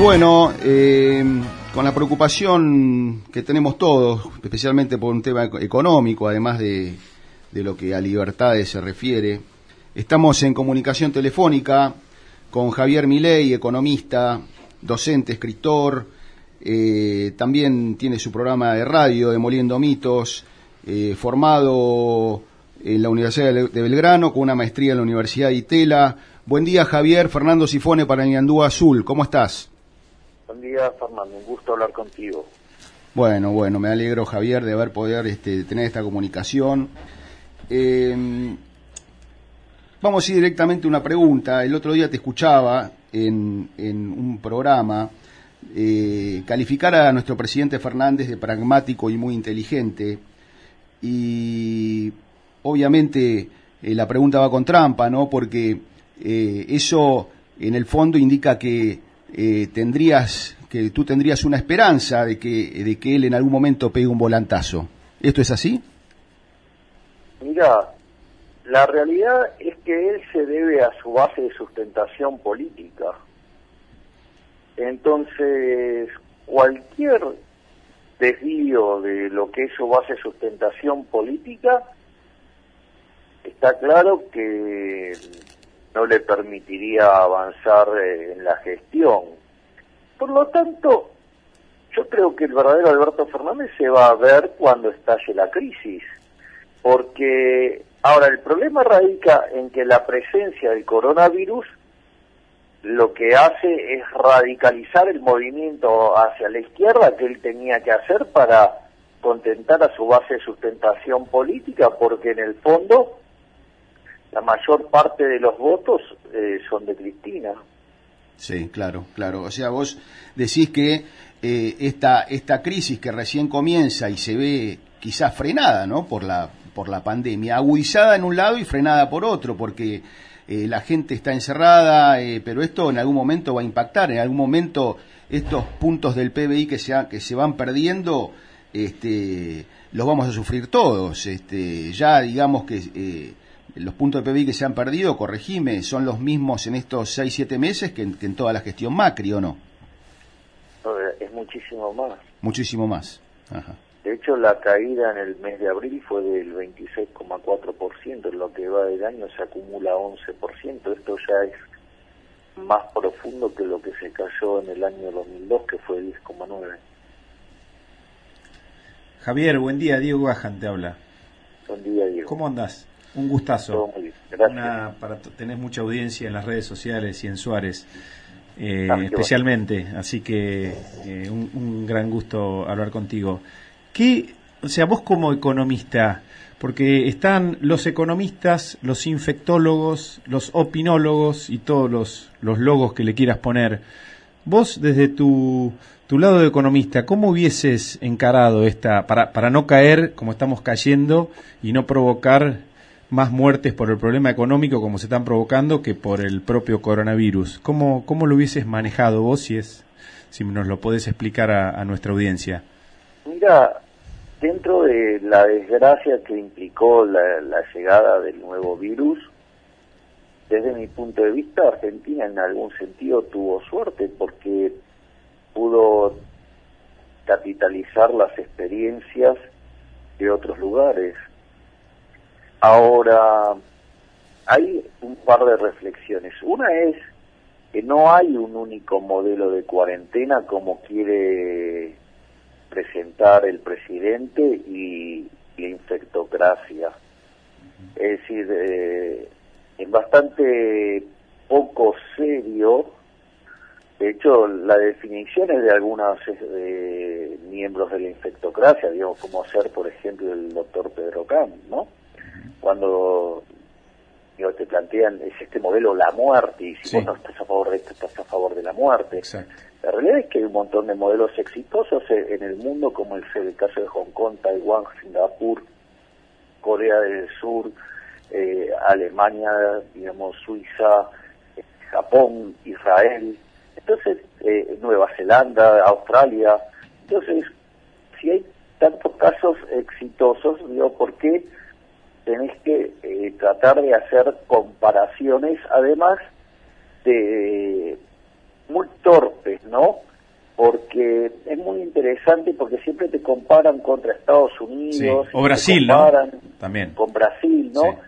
bueno, eh, con la preocupación que tenemos todos, especialmente por un tema económico, además de, lo que a libertades se refiere, estamos en comunicación telefónica con Javier Milei, economista, docente, escritor, eh, también tiene su programa de radio, Demoliendo Mitos, eh, formado en la Universidad de Belgrano, con una maestría en la Universidad de Itela. Buen día, Javier. Fernando Sifone para Ñandú Azul. ¿Cómo estás? Buen día, Fernando. Un gusto hablar contigo. Bueno, bueno, me alegro, Javier, de haber poder este, tener esta comunicación. Em, vamos a ir directamente a una pregunta. El otro día te escuchaba en, un programa eh, calificar a nuestro presidente Fernández de pragmático y muy inteligente. Y obviamente eh, la pregunta va con trampa, ¿no? Porque eh, eso en el fondo indica que eh, tendrías que tú tendrías una esperanza de que de que él en algún momento pegue un volantazo. ¿Esto es así? Mira, la realidad es que él se debe a su base de sustentación política. Entonces, cualquier desvío de lo que es su base de sustentación política, está claro que no le permitiría avanzar eh, en la gestión. Por lo tanto, yo creo que el verdadero Alberto Fernández se va a ver cuando estalle la crisis, porque ahora el problema radica en que la presencia del coronavirus lo que hace es radicalizar el movimiento hacia la izquierda que él tenía que hacer para contentar a su base de sustentación política, porque en el fondo la mayor parte de los votos eh, son de Cristina. Sí, claro, claro. O sea, vos decís que eh, esta, esta crisis que recién comienza y se ve quizás frenada, ¿no? Por la, por la pandemia, agudizada en un lado y frenada por otro, porque eh, la gente está encerrada, pero esto en algún momento va a impactar, en algún momento estos puntos del PBI que se, que se van perdiendo, este, los vamos a sufrir todos. Este, ya digamos que los puntos de PBI que se han perdido, corregime, son los mismos en estos 6-7 meses que en, toda la gestión Macri, ¿o no? Es muchísimo más. Muchísimo más. De hecho, la caída en el mes de abril fue del 26,4%, en lo que va del año se acumula 11%. Esto ya es más profundo que lo que se cayó en el año 2002, que fue 10,9%. Javier, buen día. Diego Gajan te habla. Buen día, Diego. ¿Cómo andás? Un gustazo. Una, para tenés mucha audiencia en las redes sociales y en Suárez, eh, especialmente. Así que eh, un, gran gusto hablar contigo. ¿Qué, o sea, vos como economista, porque están los economistas, los infectólogos, los opinólogos y todos los, los logos que le quieras poner. Vos desde tu, tu lado de economista, ¿cómo hubieses encarado esta, para, para no caer como estamos cayendo y no provocar más muertes por el problema económico como se están provocando que por el propio coronavirus. ¿Cómo, cómo lo hubieses manejado vos si, es, si nos lo podés explicar a, nuestra audiencia? Mira, dentro de la desgracia que implicó la, llegada del nuevo virus, desde mi punto de vista, Argentina en algún sentido tuvo suerte porque pudo capitalizar las experiencias de otros lugares. Ahora, hay un par de reflexiones. Una es que no hay un único modelo de cuarentena como quiere presentar el presidente y la infectocracia. Es decir, eh, es bastante poco serio. De hecho, las definiciones de algunos eh, miembros de la infectocracia, digamos, como ser, por ejemplo, el doctor Pedro Camp, ¿no? Cuando te plantean es este modelo la muerte y si vos no estás a favor de esto estás a favor de la muerte. La realidad es que hay un montón de modelos exitosos en el mundo como el, el caso de Hong Kong Taiwán Singapur Corea del Sur eh, Alemania digamos Suiza Japón Israel entonces eh, Nueva Zelanda Australia. Entonces si hay tantos casos exitosos digo por qué tenés que eh, tratar de hacer comparaciones, además de, muy torpes, ¿no? Porque es muy interesante porque siempre te comparan contra Estados Unidos. O Brasil, ¿no? También. Con Brasil, ¿no?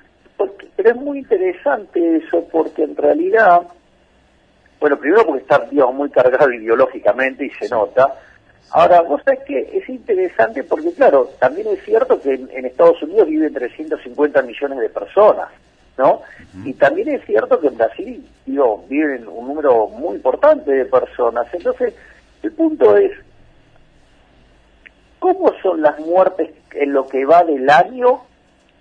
pero es muy interesante eso porque en realidad, bueno, primero porque está muy cargado ideológicamente y se nota. Ahora, vos sabés que es interesante porque, claro, también es cierto que en, Estados Unidos viven 350 millones de personas. ¿no? Y también es cierto que en Brasil, digo, viven un número muy importante de personas. Entonces, el punto es, ¿cómo son las muertes en lo que va del año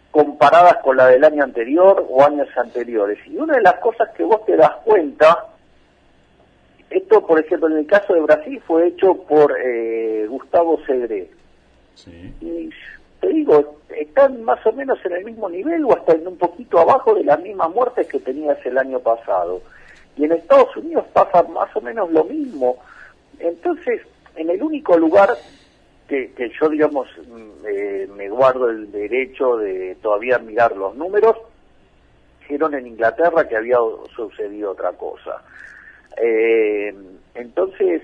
comparadas con la del año anterior o años anteriores? Y una de las cosas que vos te das cuenta, esto, por ejemplo, en el caso de Brasil fue hecho por eh, Gustavo Segre. Sí. Y te digo, están más o menos en el mismo nivel o hasta en un poquito abajo de las mismas muertes que tenías el año pasado. Y en Estados Unidos pasa más o menos lo mismo. Entonces, en el único lugar que, que yo, digamos, mm, eh, me guardo el derecho de todavía mirar los números, dijeron en Inglaterra que había sucedido otra cosa. Eh, entonces,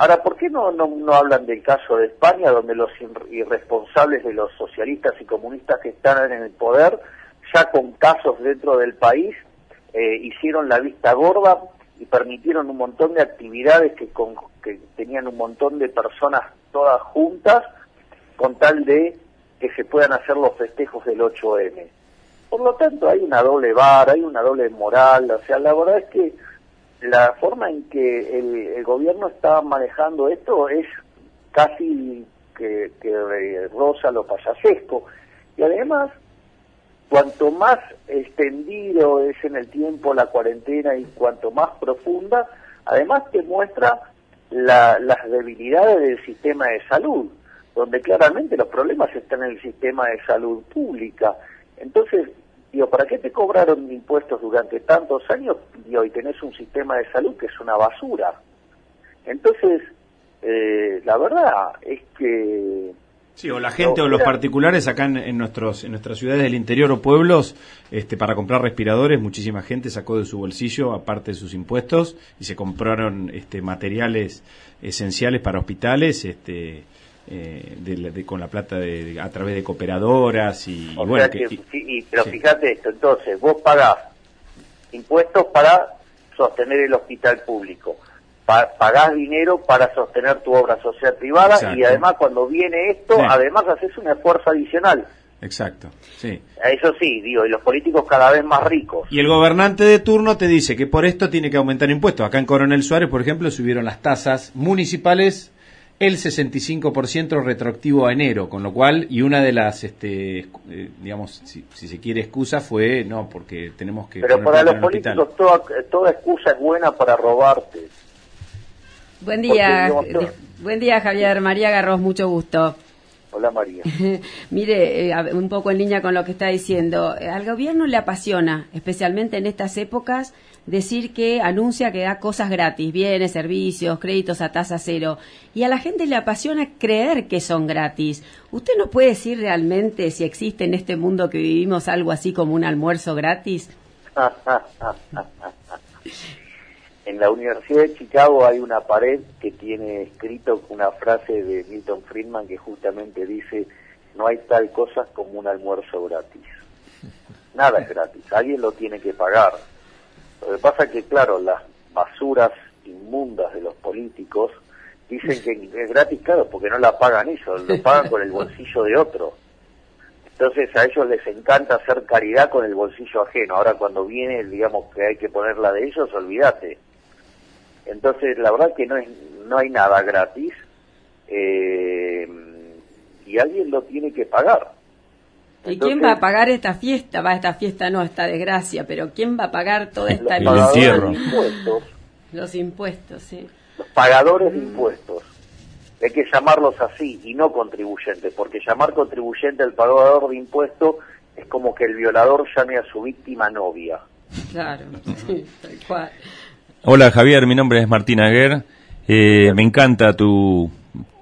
Ahora, ¿por qué no, no, hablan del caso de España, donde los irresponsables de los socialistas y comunistas que están en el poder, ya con casos dentro del país, eh, hicieron la vista gorda y permitieron un montón de actividades que, que tenían un montón de personas todas juntas, con tal de que se puedan hacer los festejos del 8M? Por lo tanto, hay una doble vara, hay una doble moral, o sea, la verdad es que la forma en que el, gobierno está manejando esto es casi que, que rosa lo payasesco. Y además, cuanto más extendido es en el tiempo la cuarentena y cuanto más profunda, además te muestra las debilidades del sistema de salud, donde claramente los problemas están en el sistema de salud pública. Entonces, Digo, ¿para qué te cobraron impuestos durante tantos años y hoy tenés un sistema de salud que es una basura? Entonces, eh, la verdad es que... Sí, o la gente o los particulares acá en, nuestros, en nuestras ciudades del interior o pueblos, este, para comprar respiradores, muchísima gente sacó de su bolsillo, aparte de sus impuestos, y se compraron este, materiales esenciales para hospitales, este, eh, de, con la plata de, a través de cooperadoras y, bueno pero fíjate esto entonces vos pagás impuestos para sostener el hospital público pagás dinero para sostener tu obra social privada y además cuando viene esto además haces un esfuerzo adicional Exacto, sí. Eso sí, digo, y los políticos cada vez más ricos. Y el gobernante de turno te dice que por esto tiene que aumentar impuestos. Acá en Coronel Suárez, por ejemplo, subieron las tasas municipales el 65% retroactivo a enero, con lo cual, y una de las, este, eh, digamos, si, se quiere excusa fue, no, porque tenemos que... Pero para los políticos toda, excusa es buena para robarte. Buen día, buen día Javier, María Garros, mucho gusto. Hola María. Mire, eh, un poco en línea con lo que está diciendo, eh, al gobierno le apasiona, especialmente en estas épocas, decir que anuncia que da cosas gratis, bienes, servicios, créditos a tasa cero, y a la gente le apasiona creer que son gratis. ¿Usted no puede decir realmente si existe en este mundo que vivimos algo así como un almuerzo gratis? en la Universidad de Chicago hay una pared que tiene escrito una frase de Milton Friedman que justamente dice, no hay tal cosa como un almuerzo gratis. Nada es gratis, alguien lo tiene que pagar. Lo que pasa es que, claro, las basuras inmundas de los políticos dicen que es gratis, claro, porque no la pagan ellos, lo pagan con el bolsillo de otro. Entonces a ellos les encanta hacer caridad con el bolsillo ajeno. Ahora cuando viene, digamos, que hay que ponerla de ellos, olvídate. Entonces la verdad que no, es, no hay nada gratis eh, y alguien lo tiene que pagar. ¿Y quién va a pagar esta fiesta? Va, esta fiesta no, esta desgracia, pero ¿quién va a pagar toda esta los entierro? Impuestos, los impuestos, sí. Los pagadores de impuestos. Hay que llamarlos así y no contribuyentes, porque llamar contribuyente al pagador de impuestos es como que el violador llame a su víctima novia. Claro, sí, tal cual. Hola Javier, mi nombre es Martín Aguer. Eh, me encanta tu,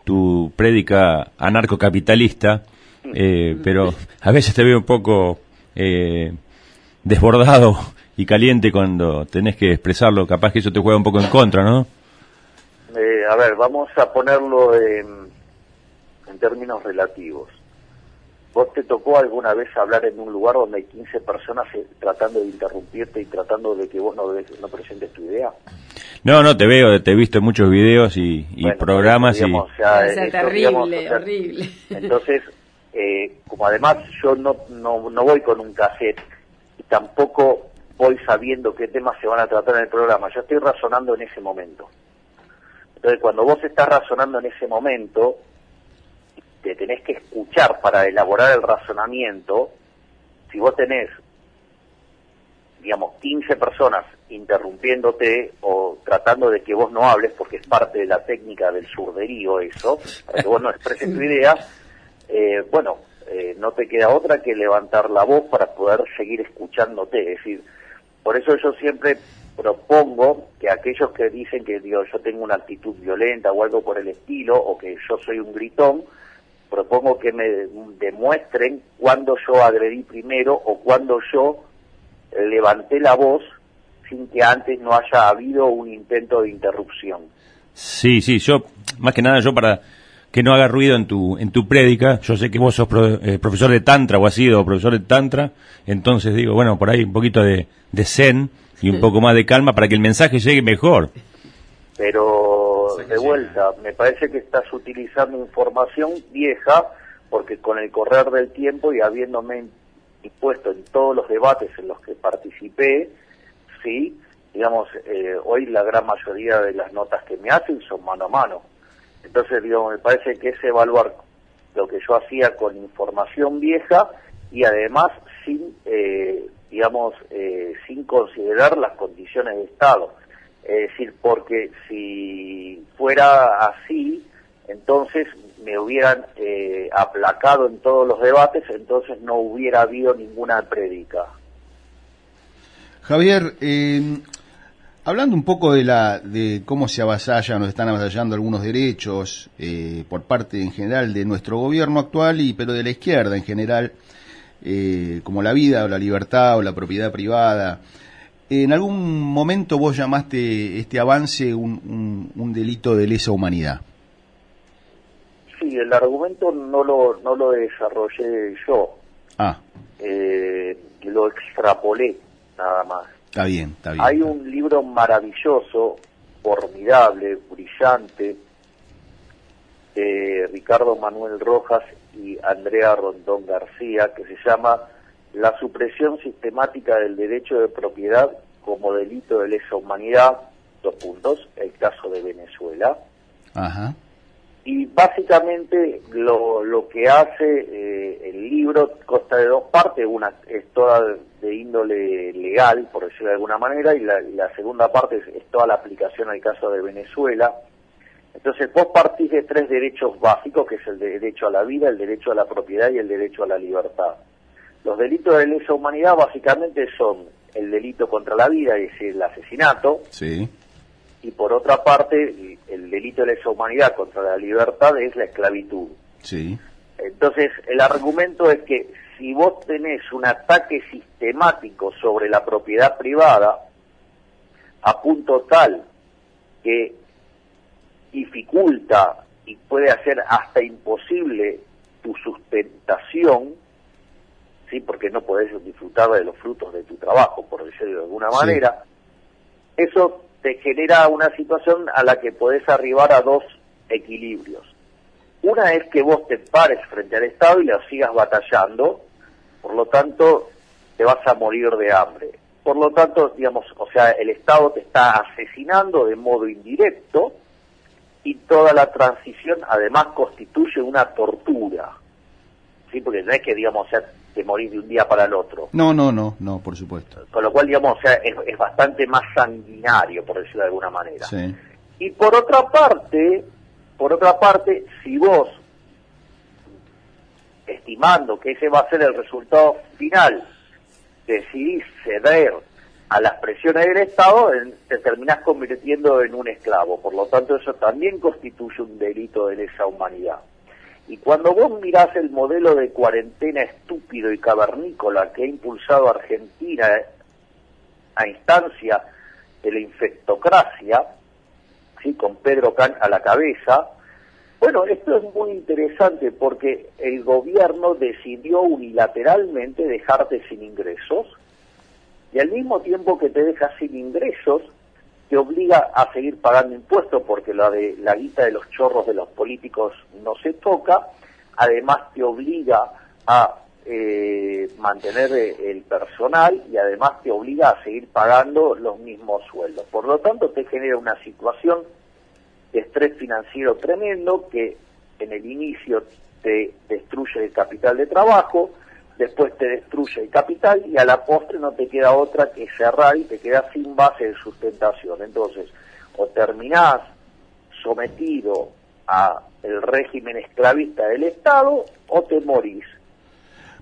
tu prédica anarcocapitalista eh, pero a veces te veo un poco eh, desbordado y caliente cuando tenés que expresarlo, capaz que eso te juega un poco en contra, ¿no? eh, a ver, vamos a ponerlo en, en términos relativos. ¿Vos te tocó alguna vez hablar en un lugar donde hay 15 personas eh, tratando de interrumpirte y tratando de que vos no, no presentes tu idea? No, no, te veo, te he visto en muchos videos y, programas. y... es terrible, horrible. Entonces, eh, como además yo no, no, no voy con un cassette y tampoco voy sabiendo qué temas se van a tratar en el programa, yo estoy razonando en ese momento. Entonces, cuando vos estás razonando en ese momento, te tenés que escuchar para elaborar el razonamiento. Si vos tenés, digamos, 15 personas interrumpiéndote o tratando de que vos no hables, porque es parte de la técnica del surderío eso, para que vos no expreses tu idea, eh, bueno, eh, no te queda otra que levantar la voz para poder seguir escuchándote. Es decir, por eso yo siempre propongo que aquellos que dicen que digo, yo tengo una actitud violenta o algo por el estilo, o que yo soy un gritón, propongo que me demuestren cuándo yo agredí primero o cuándo yo levanté la voz sin que antes no haya habido un intento de interrupción. Sí, sí, yo, más que nada yo para que no haga ruido en tu, en tu prédica, yo sé que vos sos eh, profesor de Tantra o has sido profesor de Tantra, entonces digo, bueno, por ahí un poquito de, de zen y un poco más de calma para que el mensaje llegue mejor. Pero de vuelta, me parece que estás utilizando información vieja porque con el correr del tiempo y habiéndome impuesto en todos los debates en los que participé, sí, digamos, eh, hoy la gran mayoría de las notas que me hacen son mano a mano. Entonces, digo, me parece que es evaluar lo que yo hacía con información vieja y además sin, eh, digamos, eh, sin considerar las condiciones de Estado. Es decir, porque si fuera así, entonces me hubieran eh, aplacado en todos los debates, entonces no hubiera habido ninguna prédica. Javier, eh, hablando un poco de la de cómo se avasallan o están avasallando algunos derechos eh, por parte en general de nuestro gobierno actual y pero de la izquierda en general, como la vida o la libertad o la propiedad privada. En algún momento vos llamaste este avance un, un, delito de lesa humanidad. Sí, el argumento no lo, no lo desarrollé yo. Ah. Eh, lo extrapolé, nada más. Está bien, está bien. Hay un libro maravilloso, formidable, brillante, de Ricardo Manuel Rojas y Andrea Rondón García, que se llama la supresión sistemática del derecho de propiedad como delito de lesa humanidad, dos puntos, el caso de Venezuela. Ajá. Y básicamente lo, lo que hace eh, el libro consta de dos partes, una es toda de índole legal, por decirlo de alguna manera, y la, la segunda parte es, toda la aplicación al caso de Venezuela. Entonces vos partís de tres derechos básicos, que es el derecho a la vida, el derecho a la propiedad y el derecho a la libertad. Los delitos de lesa humanidad básicamente son el delito contra la vida, es el asesinato. Sí. Y por otra parte, el delito de lesa humanidad contra la libertad es la esclavitud. Sí. Entonces, el argumento es que si vos tenés un ataque sistemático sobre la propiedad privada, a punto tal que dificulta y puede hacer hasta imposible tu sustentación, ¿sí? porque no podés disfrutar de los frutos de tu trabajo, por decirlo de alguna manera, eso te genera una situación a la que podés arribar a dos equilibrios. Una es que vos te pares frente al Estado y lo sigas batallando, por lo tanto te vas a morir de hambre. Por lo tanto, digamos, o sea, el Estado te está asesinando de modo indirecto y toda la transición además constituye una tortura. ¿Sí? Porque no es que, digamos, o sea, de morir de un día para el otro. No, no, no, no, por supuesto. Con lo cual, digamos, o sea, es, bastante más sanguinario, por decirlo de alguna manera. Sí. Y por otra parte, por otra parte, si vos, estimando que ese va a ser el resultado final, decidís ceder a las presiones del Estado, te terminás convirtiendo en un esclavo. Por lo tanto, eso también constituye un delito de lesa humanidad. Y cuando vos mirás el modelo de cuarentena estúpido y cavernícola que ha impulsado Argentina a instancia de la infectocracia, ¿sí? con Pedro Can a la cabeza. Bueno, esto es muy interesante porque el gobierno decidió unilateralmente dejarte sin ingresos y al mismo tiempo que te deja sin ingresos, te obliga a seguir pagando impuestos porque la de la guita de los chorros de los políticos no se toca, además te obliga a eh, mantener el personal y además te obliga a seguir pagando los mismos sueldos. Por lo tanto, te genera una situación de estrés financiero tremendo que en el inicio te destruye el capital de trabajo, después te destruye el capital y a la postre no te queda otra que cerrar y te quedas sin base de sustentación. Entonces, o terminás sometido a el régimen esclavista del Estado o te morís.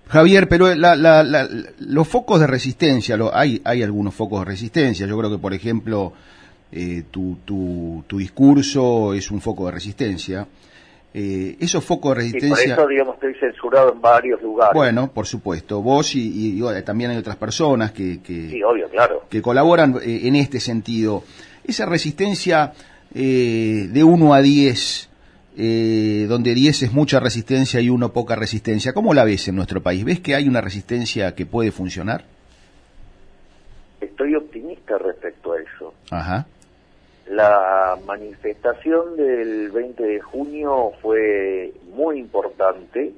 Javier, pero los focos de resistencia, lo, hay, hay algunos focos de resistencia. Yo creo que, por ejemplo, eh, tu, tu, tu discurso es un foco de resistencia. Eh, esos focos de resistencia... por eso, digamos, estoy censurado en varios lugares. Bueno, por supuesto. Vos y, también hay otras personas que, que, sí, obvio, claro. que colaboran eh, en este sentido. Esa resistencia eh, de 1 a 10, eh, donde 10 es mucha resistencia y 1 poca resistencia, ¿cómo la ves en nuestro país? ¿Ves que hay una resistencia que puede funcionar? Estoy optimista respecto a eso. Ajá. La manifestación del 20 de junio fue muy importante,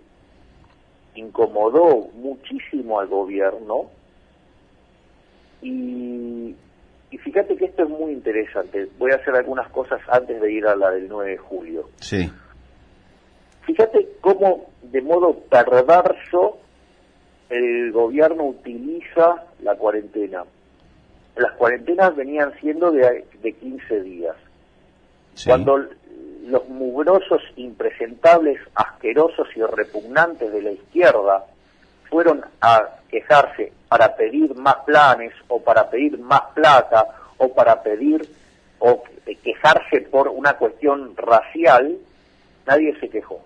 incomodó muchísimo al gobierno y, fíjate que esto es muy interesante. Voy a hacer algunas cosas antes de ir a la del 9 de julio. Sí. Fíjate cómo de modo perverso el gobierno utiliza la cuarentena las cuarentenas venían siendo de, de 15 días. Cuando los mugrosos, impresentables, asquerosos y repugnantes de la izquierda fueron a quejarse para pedir más planes o para pedir más plata o para pedir o quejarse por una cuestión racial, nadie se quejó.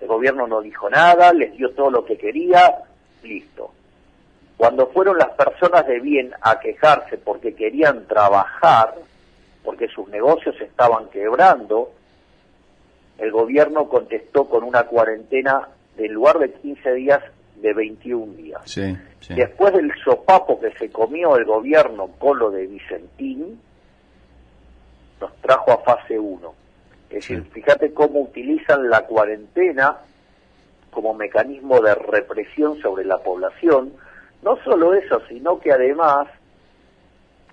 El gobierno no dijo nada, les dio todo lo que quería, listo. Cuando fueron las personas de bien a quejarse porque querían trabajar, porque sus negocios estaban quebrando, el gobierno contestó con una cuarentena de lugar de 15 días de 21 días. Después del sopapo que se comió el gobierno con lo de Vicentín, nos trajo a fase 1. Es decir, fíjate cómo utilizan la cuarentena como mecanismo de represión sobre la población, no solo eso, sino que además,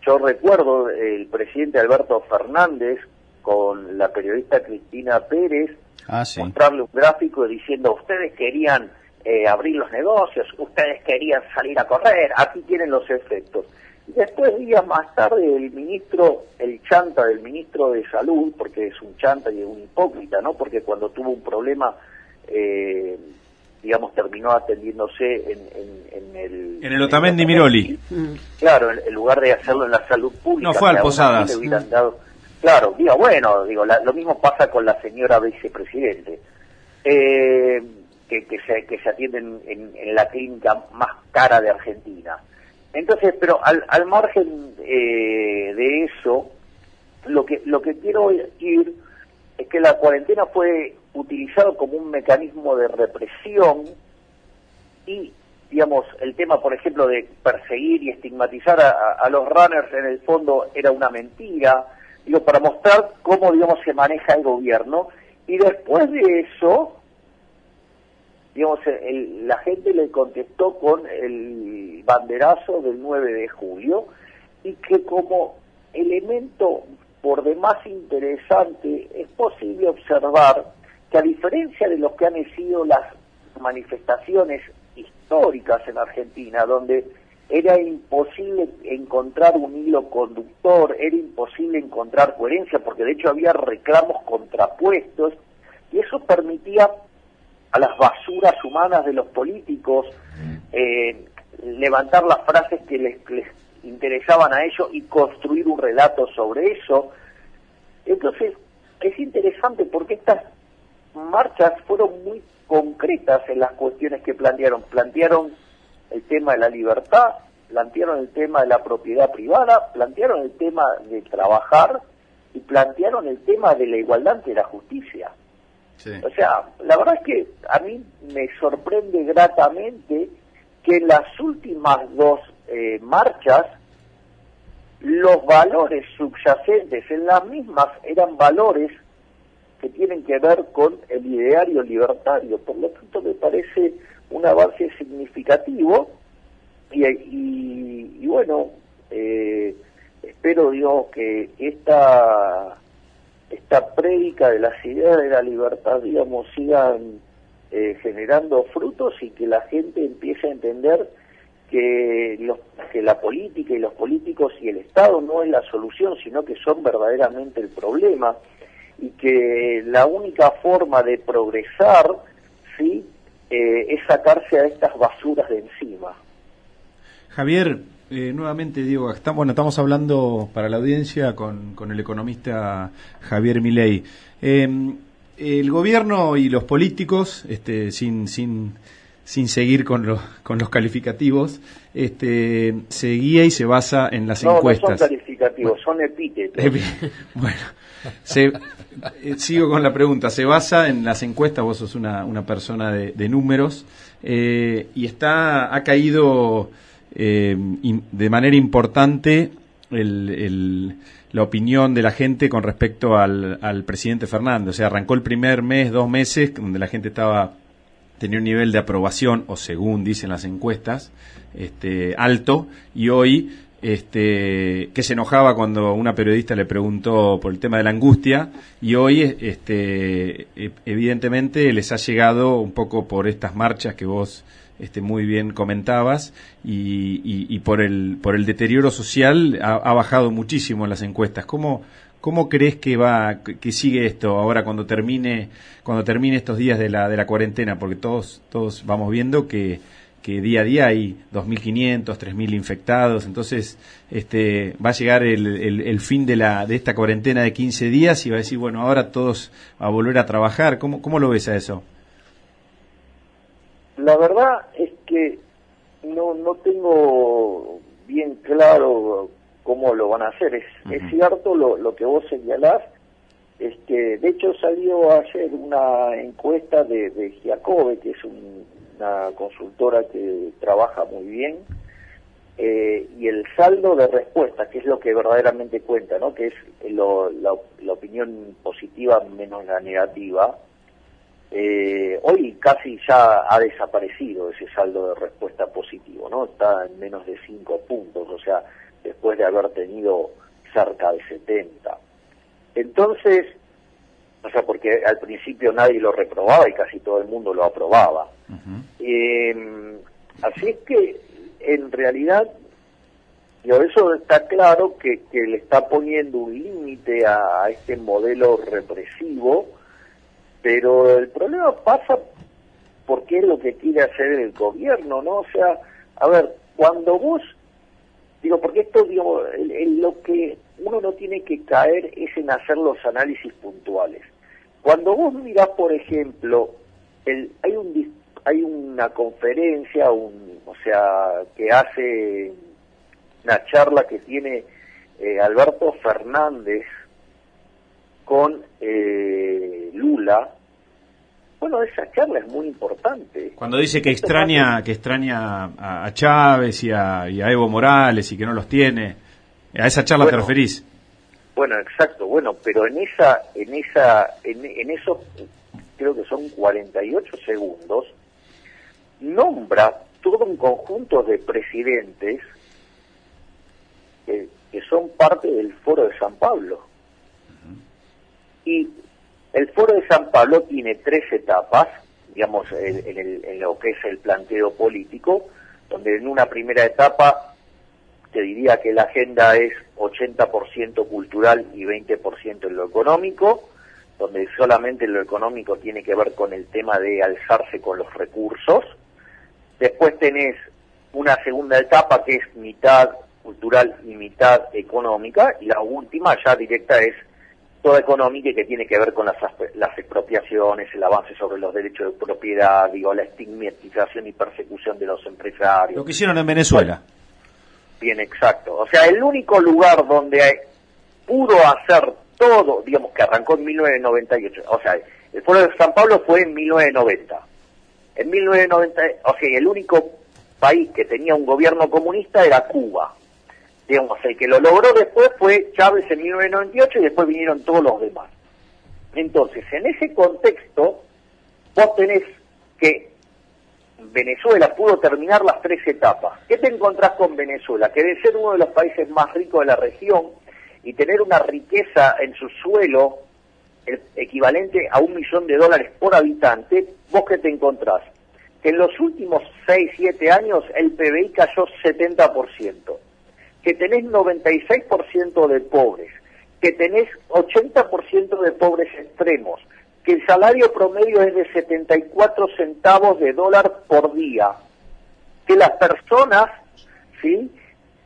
yo recuerdo el presidente Alberto Fernández con la periodista Cristina Pérez ah, mostrarle un gráfico diciendo ustedes querían eh, abrir los negocios, ustedes querían salir a correr, aquí tienen los efectos. Y después, días más tarde, el ministro, el chanta del ministro de Salud, porque es un chanta y es un hipócrita, ¿no? Porque cuando tuvo un problema eh, digamos, terminó atendiéndose en, en, el... En el Otamendi Miroli. Claro, en, lugar de hacerlo en la salud pública. No fue al Posadas. claro, digo, bueno, digo, lo mismo pasa con la señora vicepresidente, eh, que, que, se, que se atiende en, la clínica más cara de Argentina. Entonces, pero al, al margen eh, de eso, lo que, lo que quiero ir es que la cuarentena fue utilizado como un mecanismo de represión y, digamos, el tema, por ejemplo, de perseguir y estigmatizar a, los runners en el fondo era una mentira, digo, para mostrar cómo, digamos, se maneja el gobierno. Y después de eso, digamos, la gente le contestó con el banderazo del 9 de julio y que como elemento por demás interesante es posible observar que a diferencia de lo que han sido las manifestaciones históricas en Argentina, donde era imposible encontrar un hilo conductor, era imposible encontrar coherencia, porque de hecho había reclamos contrapuestos, y eso permitía a las basuras humanas de los políticos eh, levantar las frases que les interesaban a ellos y construir un relato sobre eso. Entonces, es interesante porque estas marchas fueron muy concretas en las cuestiones que plantearon. Plantearon el tema de la libertad, plantearon el tema de la propiedad privada, plantearon el tema de trabajar y plantearon el tema de la igualdad ante la justicia. O sea, la verdad es que a mí me sorprende gratamente que en las últimas dos eh, marchas los valores subyacentes en las mismas eran valores que tienen que ver con el ideario libertario. Por lo tanto, me parece un avance significativo y, bueno, eh, espero Dios que esta esta prédica de las ideas de la libertad, digamos, sigan eh, generando frutos y que la gente empiece a entender que, los, que la política y los políticos y el Estado no es la solución, sino que son verdaderamente el problema y que la única forma de progresar, ¿sí?, eh, es sacarse a estas basuras de encima. Javier, eh, nuevamente Diego, estamos, bueno, estamos hablando para la audiencia con, con el economista Javier Milei. Em, el gobierno y los políticos, este, sin, sin, sin seguir con, los con los calificativos, este, se guía y se basa en las encuestas. No son calificativos, son epítetos. bueno, se, eh, sigo con la pregunta. Se basa en las encuestas, vos sos una, una persona de, números, eh, y está ha caído eh, de manera importante el, la opinión de la gente con respecto al, al presidente Fernández. O sea, arrancó el primer mes, dos meses, donde la gente estaba tenía un nivel de aprobación, o según dicen las encuestas, este, alto, y hoy este, que se enojaba cuando una periodista le preguntó por el tema de la angustia y hoy este, e, evidentemente les ha llegado un poco por estas marchas que vos este, muy bien comentabas y, y, por, el, por el deterioro social ha, bajado muchísimo en las encuestas. ¿Cómo, ¿Cómo crees que va, que sigue esto ahora cuando termine, cuando termine estos días de la, de la cuarentena? Porque todos, todos vamos viendo que que día a día hay 2.500, 3.000 infectados, entonces este, va a llegar el, el, fin de, la, de esta cuarentena de 15 días y va a decir, bueno, ahora todos a volver a trabajar. ¿Cómo, cómo lo ves a eso? La verdad es que no, no tengo bien claro cómo lo van a hacer. Es, es cierto lo, lo que vos señalás, este, de hecho salió ayer una encuesta de, de Giacobbe, que es un una consultora que trabaja muy bien, eh, y el saldo de respuesta, que es lo que verdaderamente cuenta, ¿no? que es la, opinión positiva menos la negativa, eh, hoy casi ya ha desaparecido ese saldo de respuesta positivo, ¿no? Está en menos de 5 puntos, o sea, después de haber tenido cerca de 70. Entonces, o sea, porque al principio nadie lo reprobaba y casi todo el mundo lo aprobaba. Eh, así es que, en realidad, yo eso está claro que, que le está poniendo un límite a, este modelo represivo, pero el problema pasa porque es lo que quiere hacer el gobierno, ¿no? O sea, a ver, cuando vos, digo, porque esto, digo, lo que uno no tiene que caer es en hacer los análisis puntuales. Cuando vos mirás, por ejemplo, el, hay un hay una conferencia, un, o sea, que hace una charla que tiene eh, Alberto Fernández con eh, Lula. Bueno, esa charla es muy importante. Cuando dice que extraña, que extraña a, Chávez y a, Evo Morales y que no los tiene, ¿a esa charla te referís? Bueno, exacto. Bueno, pero en esa, en esa, en, en eso creo que son 48 segundos, nombra todo un conjunto de presidentes que, son parte del Foro de San Pablo. Y el Foro de San Pablo tiene tres etapas, digamos, en, en lo que es el planteo político, donde en una primera etapa te diría que la agenda es 80% cultural y 20% en lo económico, donde solamente lo económico tiene que ver con el tema de alzarse con los recursos. Después tenés una segunda etapa que es mitad cultural y mitad económica, y la última ya directa es toda económica y que tiene que ver con las, las expropiaciones, el avance sobre los derechos de propiedad, digo, la estigmatización y persecución de los empresarios. Lo que hicieron en Venezuela. Bien, exacto. O sea, el único lugar donde pudo hacer todo, digamos que arrancó en 1998, o sea, el Foro de San Pablo fue en 1990. En 1990, o sea, el único país que tenía un gobierno comunista era Cuba. Digamos, el que lo logró después fue Chávez en 1998 y después vinieron todos los demás. Entonces, en ese contexto, vos tenés que Venezuela pudo terminar las tres etapas. ¿Qué te encontrás con Venezuela? Que de ser uno de los países más ricos de la región y tener una riqueza en su suelo equivalente a un millón de dólares por habitante, vos qué te encontrás? Que en los últimos 6, 7 años el PBI cayó 70%, que tenés 96% de pobres, que tenés 80% de pobres extremos, que el salario promedio es de 74 centavos de dólar por día, que las personas, ¿sí?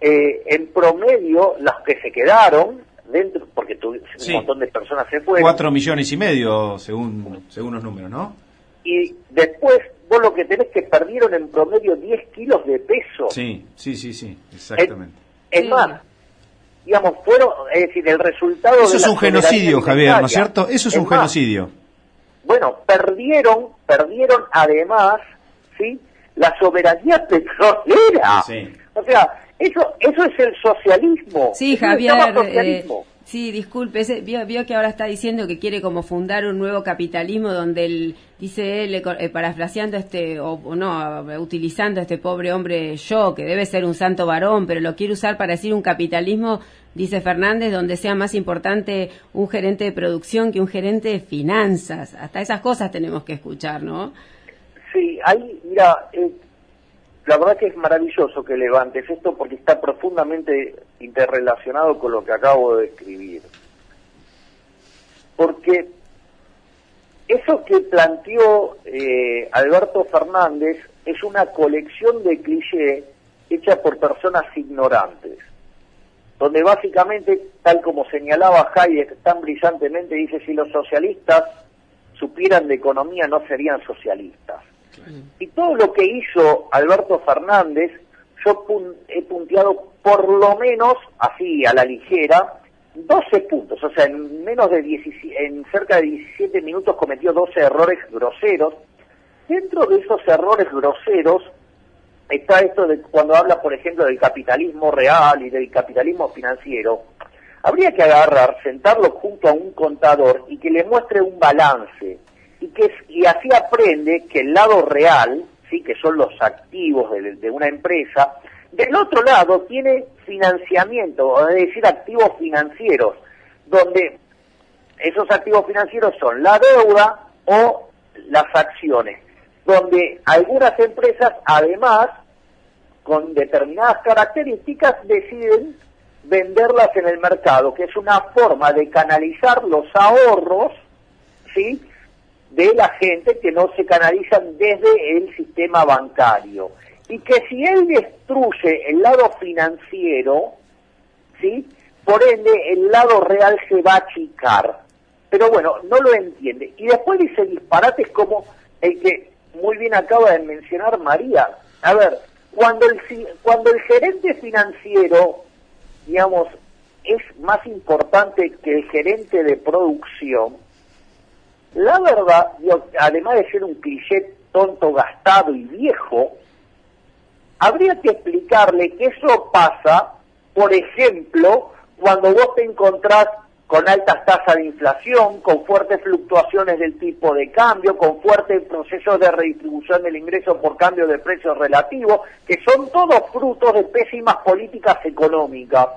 Eh, en promedio, las que se quedaron, dentro, porque un montón de personas se fueron. Cuatro millones y medio, según, según los números, ¿no? Y después, vos lo que tenés que perdieron en promedio 10 kilos de peso. Sí, sí, sí, sí, exactamente. Es, más, digamos, fueron, es decir, el resultado... Eso es un genocidio, Javier, ¿no es cierto? Eso es, un genocidio. Bueno, perdieron, perdieron además, ¿sí? La soberanía petrolera. Sí. O sea, eso, eso es el socialismo. Sí, Javier. Eh, sí, disculpe, vio, que ahora está diciendo que quiere como fundar un nuevo capitalismo donde él, dice él, eh, parafraseando este, o, no, utilizando este pobre hombre yo, que debe ser un santo varón, pero lo quiere usar para decir un capitalismo, dice Fernández, donde sea más importante un gerente de producción que un gerente de finanzas. Hasta esas cosas tenemos que escuchar, ¿no? Sí, ahí, mira, eh, la verdad que es maravilloso que levantes esto porque está profundamente interrelacionado con lo que acabo de escribir. Porque eso que planteó eh, Alberto Fernández es una colección de clichés hecha por personas ignorantes, donde básicamente, tal como señalaba Hayek tan brillantemente, dice, si los socialistas supieran de economía no serían socialistas. Y todo lo que hizo Alberto Fernández, yo he punteado por lo menos, así a la ligera, 12 puntos. O sea, en menos de 17, en cerca de 17 minutos cometió 12 errores groseros. Dentro de esos errores groseros está esto de cuando habla, por ejemplo, del capitalismo real y del capitalismo financiero. Habría que agarrar, sentarlo junto a un contador y que le muestre un balance y que y así aprende que el lado real, que son los activos de, una empresa, del otro lado tiene financiamiento, es decir, activos financieros, donde esos activos financieros son la deuda o las acciones, donde algunas empresas además con determinadas características deciden venderlas en el mercado, que es una forma de canalizar los ahorros, ¿sí? De la gente que no se canalizan desde el sistema bancario. Y que si él destruye el lado financiero, ¿sí? por ende el lado real se va a achicar. Pero bueno, no lo entiende. Y después dice disparates como el que muy bien acaba de mencionar María. A ver, cuando el, cuando el gerente financiero, digamos, es más importante que el gerente de producción, la verdad, además de ser un cliché tonto, gastado y viejo, habría que explicarle que eso pasa, por ejemplo, cuando vos te encontrás con altas tasas de inflación, con fuertes fluctuaciones del tipo de cambio, con fuertes procesos de redistribución del ingreso por cambio de precios relativos, que son todos frutos de pésimas políticas económicas.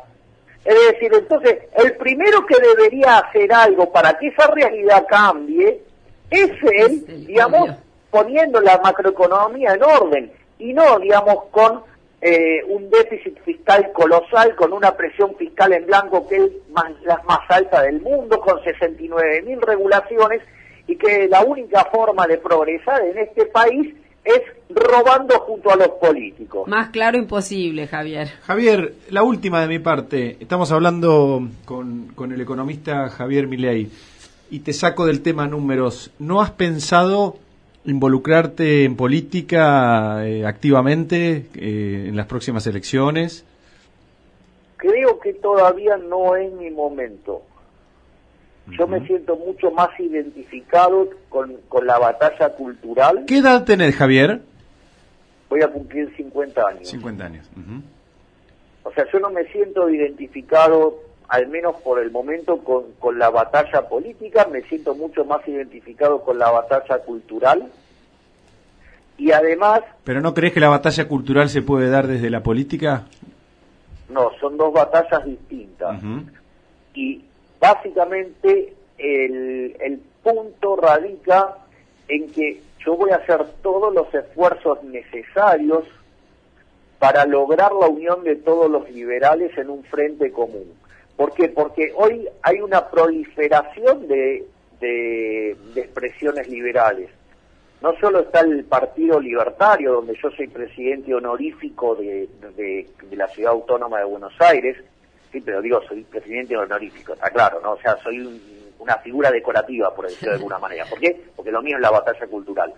Es decir, entonces, el primero que debería hacer algo para que esa realidad cambie es él, digamos, poniendo la macroeconomía en orden y no, digamos, con eh, un déficit fiscal colosal, con una presión fiscal en blanco que es más, la más alta del mundo, con 69 mil regulaciones y que la única forma de progresar en este país es robando junto a los políticos. Más claro imposible, Javier. Javier, la última de mi parte. Estamos hablando con, el economista Javier Milei y te saco del tema números. ¿No has pensado involucrarte en política eh, activamente eh, en las próximas elecciones? Creo que todavía no es mi momento. Yo me siento mucho más identificado con, con la batalla cultural. ¿Qué edad tenés, Javier? Voy a cumplir 50 años. 50 años. O sea, yo no me siento identificado, al menos por el momento, con, con la batalla política, me siento mucho más identificado con la batalla cultural. Y además... ¿Pero no crees que la batalla cultural se puede dar desde la política? No, son dos batallas distintas. Y básicamente el, el punto radica en que yo voy a hacer todos los esfuerzos necesarios para lograr la unión de todos los liberales en un frente común. ¿Por qué? Porque hoy hay una proliferación de, de, expresiones liberales. No solo está el Partido Libertario, donde yo soy presidente honorífico de, de, la Ciudad Autónoma de Buenos Aires, sí, pero digo, soy presidente honorífico, está claro, ¿no? O sea, soy una figura decorativa, por decirlo de alguna manera. ¿Por qué? Porque lo mío es la batalla cultural.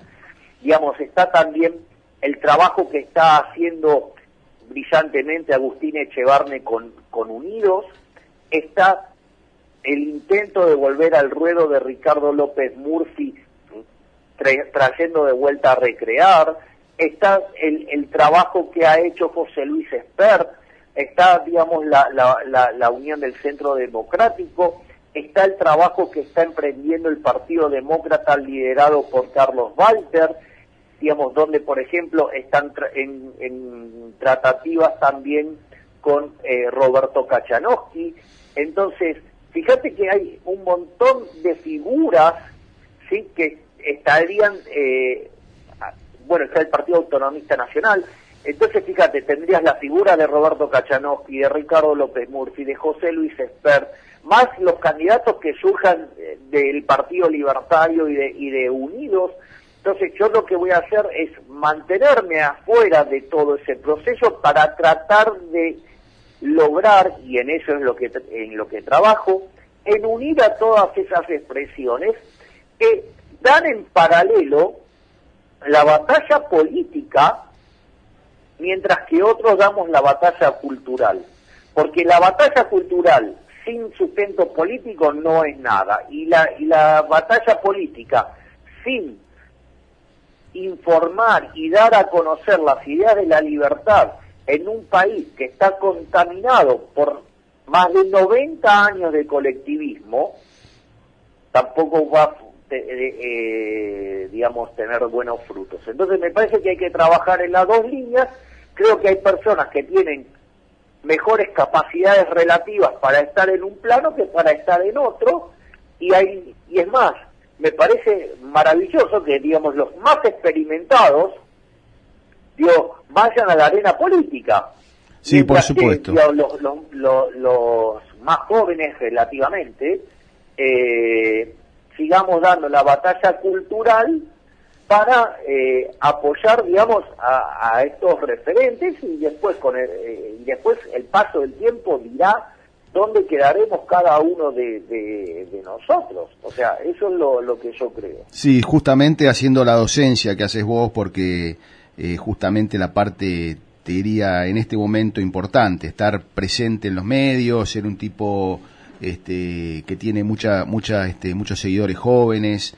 Digamos, está también el trabajo que está haciendo brillantemente Agustín Echevarne con, con Unidos, está el intento de volver al ruedo de Ricardo López Murphy trayendo de vuelta a recrear, está el, el, trabajo que ha hecho José Luis Espert, está, digamos, la, la, la unión del Centro Democrático, está el trabajo que está emprendiendo el Partido Demócrata liderado por Carlos Walter, digamos, donde, por ejemplo, están en, tratativas también con eh, Roberto Kachanowski. Entonces, fíjate que hay un montón de figuras, ¿sí?, que estarían, eh, bueno, está el Partido Autonomista Nacional, entonces, fíjate, tendrías la figura de Roberto Kachanowski, de Ricardo López Murphy, de José Luis Espert, más los candidatos que surjan eh, del Partido Libertario y de, y de Unidos. Entonces, yo lo que voy a hacer es mantenerme afuera de todo ese proceso para tratar de lograr, y en eso es lo que, en lo que trabajo, en unir a todas esas expresiones que dan en paralelo la batalla política mientras que otros damos la batalla cultural. Porque la batalla cultural sin sustento político no es nada. Y la, y la batalla política sin informar y dar a conocer las ideas de la libertad en un país que está contaminado por más de 90 años de colectivismo, tampoco va a, eh, digamos, tener buenos frutos. Entonces me parece que hay que trabajar en las dos líneas Creo que hay personas que tienen mejores capacidades relativas para estar en un plano que para estar en otro y hay y es más me parece maravilloso que digamos los más experimentados digo vayan a la arena política. Sí por supuesto. los, los, más jóvenes relativamente eh, sigamos dando la batalla cultural para eh, apoyar, digamos, a, estos referentes y después con el, eh, después el paso del tiempo dirá dónde quedaremos cada uno de, nosotros. O sea, eso es lo, que yo creo. Sí, justamente haciendo la docencia que haces vos, porque eh, justamente la parte, te diría, en este momento importante, estar presente en los medios, ser un tipo este, que tiene mucha, mucha, este, muchos seguidores jóvenes,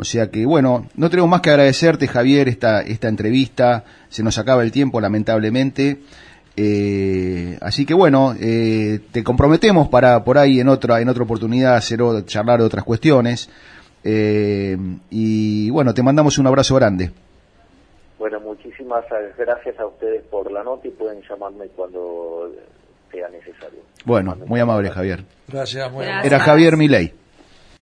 o sea que, bueno, no tenemos más que agradecerte, Javier, esta, esta entrevista. Se nos acaba el tiempo, lamentablemente. Eh, así que, bueno, eh, te comprometemos para por ahí en otra, en otra oportunidad hacer, charlar de otras cuestiones. Eh, y, bueno, te mandamos un abrazo grande. Bueno, muchísimas gracias a ustedes por la nota y pueden llamarme cuando sea necesario. Bueno, muy amable, Javier. Gracias, muy Era Javier Milei.